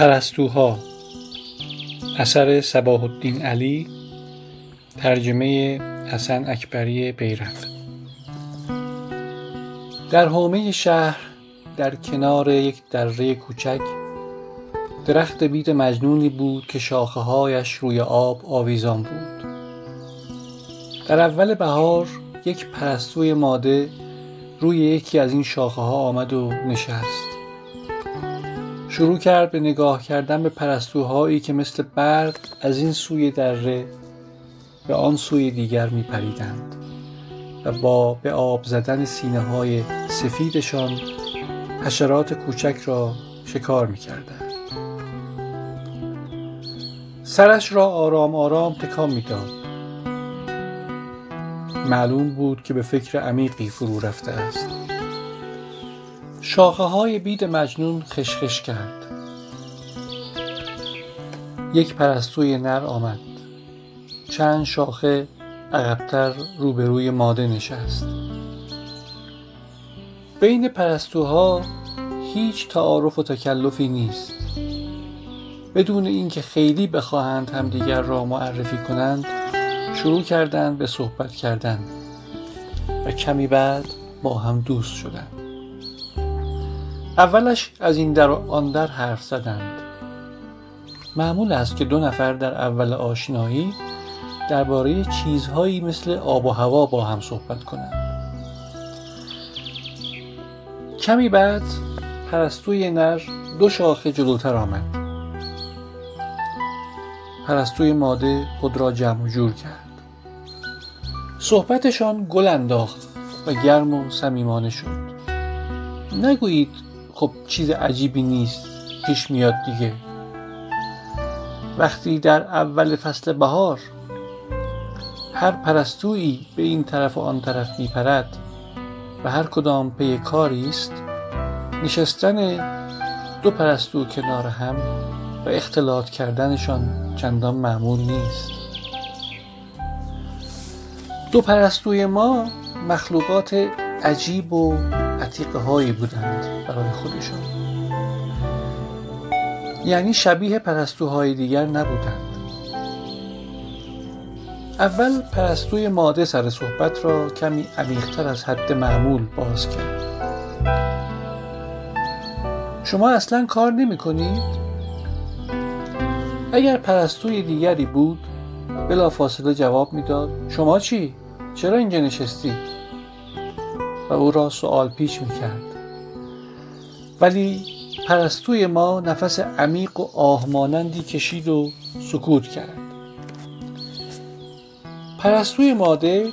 پرستوها. اثر صباح الدین علی ترجمه حسن اکبری بیرق در حومه شهر در کنار یک دره کوچک درخت بید مجنونی بود که شاخه هایش روی آب آویزان بود. در اول بهار یک پرستوی ماده روی یکی از این شاخه ها آمد و نشست. شروع کرد به نگاه کردن به پرستوهایی که مثل برق از این سوی دره به آن سوی دیگر می پریدند و با به آب زدن سینه های سفیدشان حشرات کوچک را شکار می کردند. سرش را آرام آرام تکان می‌داد. معلوم بود که به فکر عمیقی فرو رفته است. شاخه های بید مجنون خشخش کرد. یک پرستوی نر آمد. چند شاخه عقبتر روبروی ماده نشست. بین پرستوها هیچ تعارف و تکلفی نیست. بدون اینکه خیلی بخواهند همدیگر را معرفی کنند شروع کردند به صحبت کردن و کمی بعد با هم دوست شدند. اولش از این در آن در حرف زدند. معمول است که دو نفر در اول آشنایی درباره چیزهایی مثل آب و هوا با هم صحبت کنند. کمی بعد پرستوی نر دو شاخه جلوتر آمد. پرستوی ماده خود را جمع جور کرد. صحبتشان گل انداخت و گرم و صمیمانه شد. نگویید خب چیز عجیبی نیست پیش میاد دیگه. وقتی در اول فصل بهار هر پرستویی به این طرف و آن طرف میپرد و هر کدام پی کاری است نشستن دو پرستو کنار هم و اختلاط کردنشان چندان معمول نیست. دو پرستوی ما مخلوقات عجیب و عتیقه هایی بودند برای خودشان یعنی شبیه پرستوهای دیگر نبودند اول پرستوی ماده سر صحبت را کمی عمیقتر از حد معمول باز کرد شما اصلا کار نمی کنید؟ اگر پرستوی دیگری بود بلا فاصله جواب می‌داد شما چی؟ چرا اینجا نشستی؟ و او را سوال پیش می کرد ولی پرستوی ما نفس عمیق و آهمانندی کشید و سکوت کرد. پرستوی ماده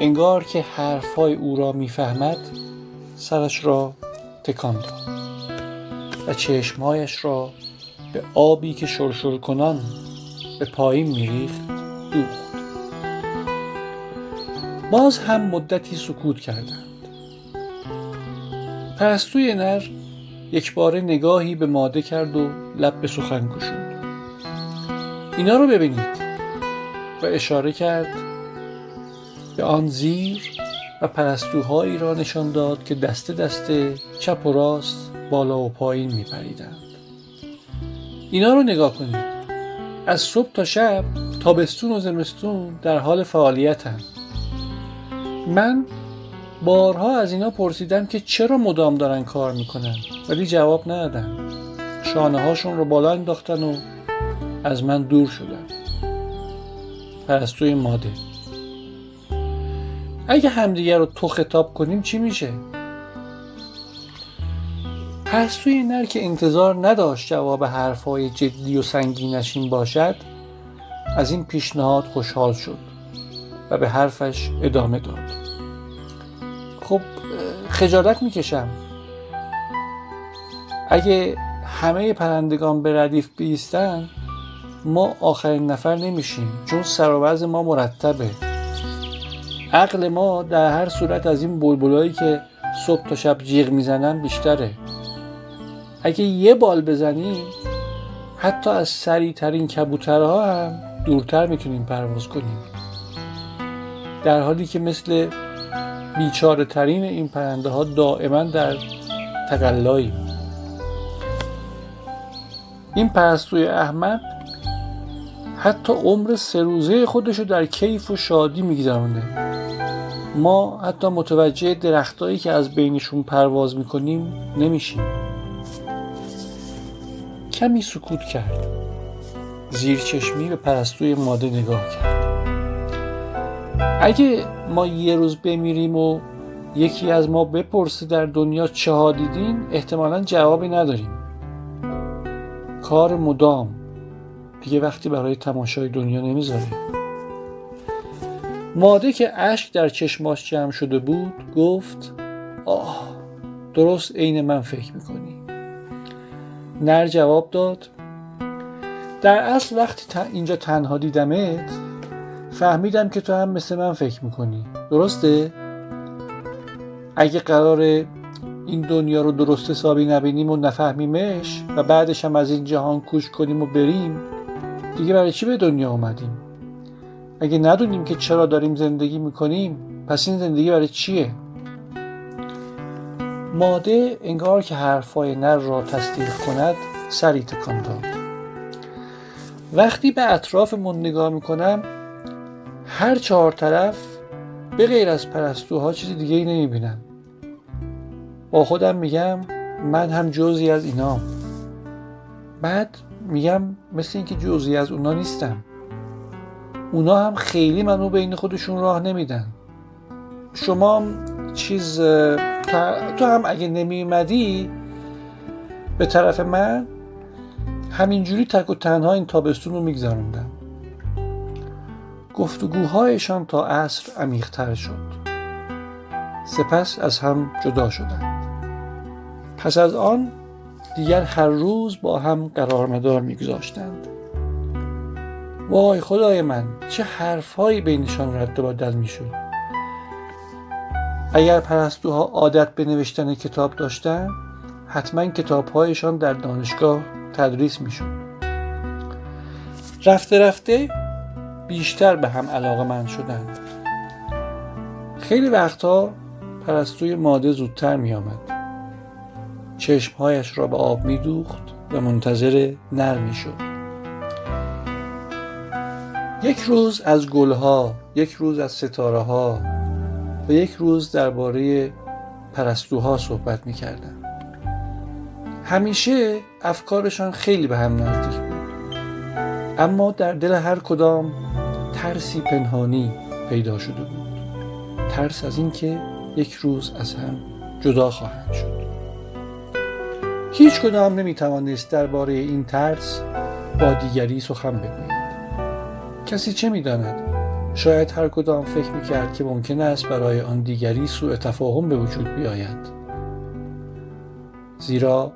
انگار که حرفهای او را می‌فهمد سرش را تکان داد و چشمهایش را به آبی که شرشر کنان به پایین میریخت دوخت. باز هم مدتی سکوت کردند. پرستوی نر یک بار نگاهی به ماده کرد و لب به سخن گشود. اینا رو ببینید. و اشاره کرد به آن زیر و پرستوهایی را نشان داد که دسته دسته چپ و راست بالا و پایین می پریدند. اینا رو نگاه کنید. از صبح تا شب تابستون و زمستون در حال فعالیتن. من بارها از اینا پرسیدم که چرا مدام دارن کار می‌کنن. ولی جواب ندادن. شانه هاشون رو بالا انداختن و از من دور شدن. پرستوی ماده. اگه همدیگر رو تو خطاب کنیم چی میشه؟ پرستوی نر که انتظار نداشت جواب حرفهای جدی و سنگینش این باشد از این پیشنهاد خوشحال شد و به حرفش ادامه داد. خجالت می‌کشم. اگه همه پرندگان به ردیف بیستن ما آخرین نفر نمیشیم چون سر ما مرتبه. عقل ما در هر صورت از این بلبلایی که صبح تا شب جیغ می‌زنن بیشتره. اگه یه بال بزنیم حتی از سریع ترین کبوترها هم دورتر می‌تونیم پرواز کنیم. در حالی که مثل بیچاره ترین این پرنده ها دائما در تقلایی. این پرستوی احمد حتی عمر سه روزه خودش رو در کیف و شادی میگذرونه ما حتی متوجه درختایی که از بینشون پرواز می‌کنیم نمیشیم. کمی سکوت کرد. زیر چشمی به پرستوی ماده نگاه کرد. اگه ما یه روز بمیریم و یکی از ما بپرسه در دنیا چه ها دیدین احتمالا جوابی نداریم. کار مدام. دیگه وقتی برای تماشای دنیا نمی‌ذاره ماده که اشک در چشماش جمع شده بود گفت آه درست عین من فکر می‌کنی. نر جواب داد در اصل وقتی اینجا تنها دیدمت فهمیدم که تو هم مثل من فکر می‌کنی. درسته؟ اگه قرار این دنیا رو درست حسابی نبینیم و نفهمیمش و بعدش هم از این جهان کوش کنیم و بریم دیگه برای چی به دنیا اومدیم؟ اگه ندونیم که چرا داریم زندگی می‌کنیم پس این زندگی برای چیه؟ ماده انگار که حرفای نر را تصدیق کند سری تکان داد. وقتی به اطرافمون نگاه می‌کنم هر چهار طرف به غیر از پرستوها چیز دیگه ای نمی‌بینم با خودم میگم من هم جزی از اینام. بعد میگم مثل اینکه جزی از اونا نیستم. اونا هم خیلی منو بین خودشون راه نمیدن. شما چیز تو هم اگه نمیومدی به طرف من همینجوری تک و تنها این تابستون رو میگذراندم گفتگوهایشان تا عصر عمیقتر شد. سپس از هم جدا شدند. پس از آن دیگر هر روز با هم قرار مدار میگذاشتند. وای خدای من چه حرفهایی بینشان رد و بدل می‌شد. اگر پرستوها عادت به نوشتن کتاب داشتند حتما کتابهایشان در دانشگاه تدریس می‌شد. رفته رفته بیشتر به هم علاقه من شدند خیلی وقتها پرستوی ماده زودتر می آمد چشمهایش را به آب می دوخت و منتظر نر می شد یک روز از گلها یک روز از ستاره ها و یک روز درباره پرستوها صحبت می کردن. همیشه افکارشان خیلی به هم نزدیک بود. اما در دل هر کدام ترسی پنهانی پیدا شده بود. ترس از اینکه یک روز از هم جدا خواهند شد. هیچ کدام نمی توانست درباره این ترس با دیگری سخن بگوید. کسی چه می‌داند؟ شاید هر کدام فکر می‌کرد که ممکن است برای آن دیگری سوء تفاهم به وجود بیاید زیرا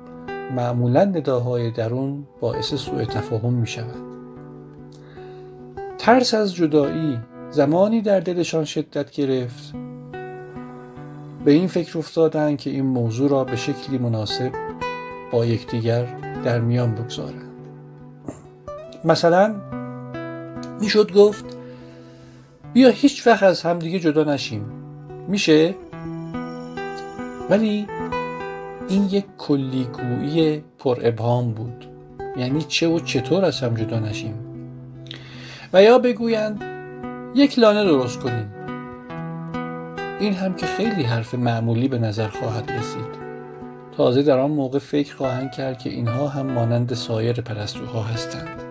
معمولا نداهای درون باعث سوء تفاهم می شود ترس از جدایی زمانی در دلشان شدت گرفت. به این فکر افتادند که این موضوع را به شکلی مناسب با یکدیگر در میان بگذارند. مثلا می‌شد گفت بیا هیچ وقت از همدیگه جدا نشیم. میشه؟ ولی این یک کلیگویی پر ابهام بود. یعنی چه و چطور از هم جدا نشیم؟ و یا بگویند یک لانه درست کنیم. این هم که خیلی حرف معمولی به نظر خواهد رسید. تازه در آن موقع فکر خواهند کرد که اینها هم مانند سایر پرستوها هستند.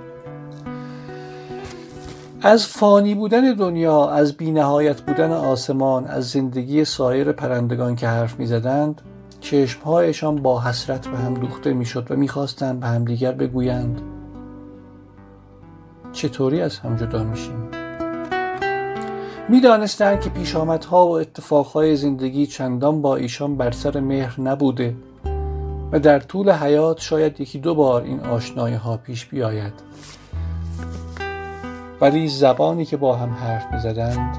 از فانی بودن دنیا از بینهایت بودن آسمان از زندگی سایر پرندگان که حرف می‌زدند چشمهایشان با حسرت به هم دوخته می‌شد و می‌خواستند به همدیگر بگویند چطوری از هم جدا میشیم؟ می‌دانستند که پیشامدها و اتفاقهای زندگی چندان با ایشان بر سر مهر نبوده و در طول حیات شاید یکی دو بار این آشنایی ها پیش بیاید. ولی زبانی که با هم حرف می‌زدند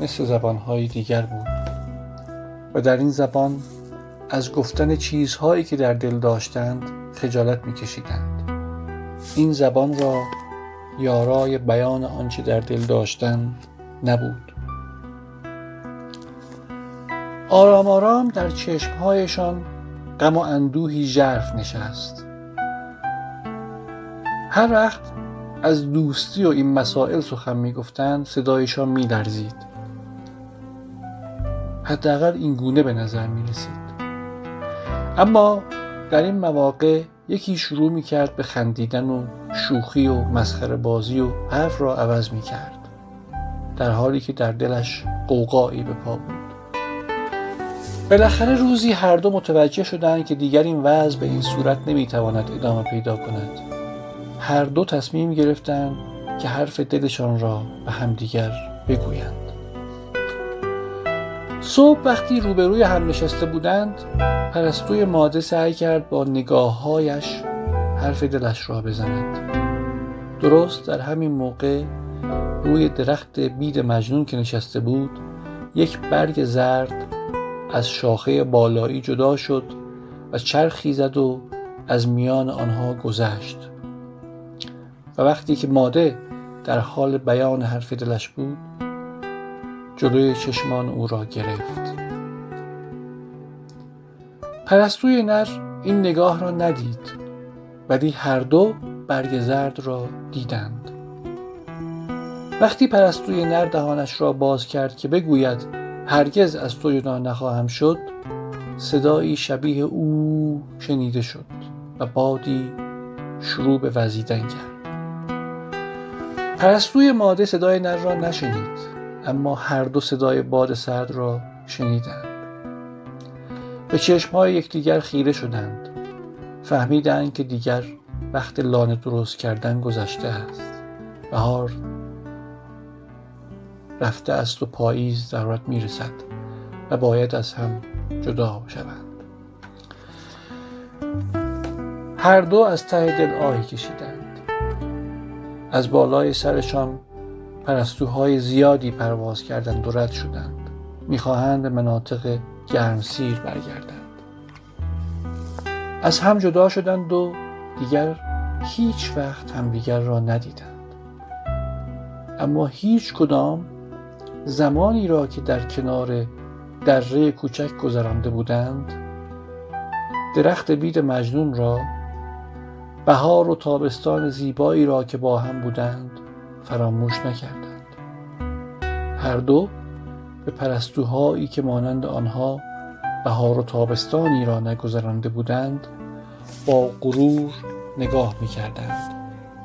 مثل زبانهای دیگر بود و در این زبان از گفتن چیزهایی که در دل داشتند خجالت میکشیدند. این زبان را یارای بیان آنچه در دل داشتند نبود. آرام آرام در چشمهایشان غم و اندوهی ژرف نشست. هر وقت از دوستی و این مسائل سخن می‌گفتند صدایشان میلرزید. حداقل این گونه به نظر می رسید اما در این مواقع یکی شروع می کرد به خندیدن و شوخی و مسخره بازی و حرف را عوض می کرد در حالی که در دلش قوقایی به پا بود. بالاخره روزی هر دو متوجه شدند که دیگر این وضع به این صورت نمی‌تواند ادامه پیدا کند. هر دو تصمیم گرفتند که حرف دلشان را به همدیگر بگویند. صبح وقتی روبروی هم نشسته بودند پرستوی ماده سعی کرد با نگاههایش حرف دلش را بزند. درست در همین موقع روی درخت بید مجنون که نشسته بود یک برگ زرد از شاخه بالایی جدا شد و چرخی زد و از میان آنها گذشت. و وقتی که ماده در حال بیان حرف دلش بود جلوی چشمان او را گرفت. پرستوی نر این نگاه را ندید ولی هر دو برگ زرد را دیدند. وقتی پرستوی نر دهانش را باز کرد که بگوید هرگز از تو جدا نخواهم شد صدایی شبیه او شنیده شد و بادی شروع به وزیدن کرد. پرستوی ماده صدای نر را نشنید. اما هر دو صدای باد سرد را شنیدند. به چشمهای یکدیگر خیره شدند. فهمیدند که دیگر وقت لانه درست کردن گذشته است. بهار رفته است و پاییز ضرورت می‌رسد و باید از هم جدا شوند. هر دو از ته دل آهی کشیدند. از بالای سرشان پرستوهای زیادی پرواز کردند و رد شدند. می‌خواهند مناطق گرمسیر برگردند. از هم جدا شدند و دیگر هیچ وقت همدیگر را ندیدند. اما هیچ کدام زمانی را که در کنار دره کوچک گذرانده بودند درخت بید مجنون را بهار و تابستان زیبایی را که با هم بودند فراموش نکردند. هر دو به پرستوهایی که مانند آنها بهار و تابستانی را نگذرانده بودند با غرور نگاه می کردند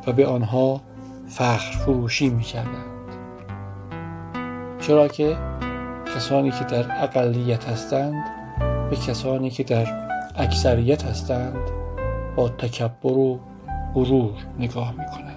و به آنها فخر فروشی می کردند چرا که کسانی که در اقلیت هستند به کسانی که در اکثریت هستند با تکبر و غرور نگاه می کنند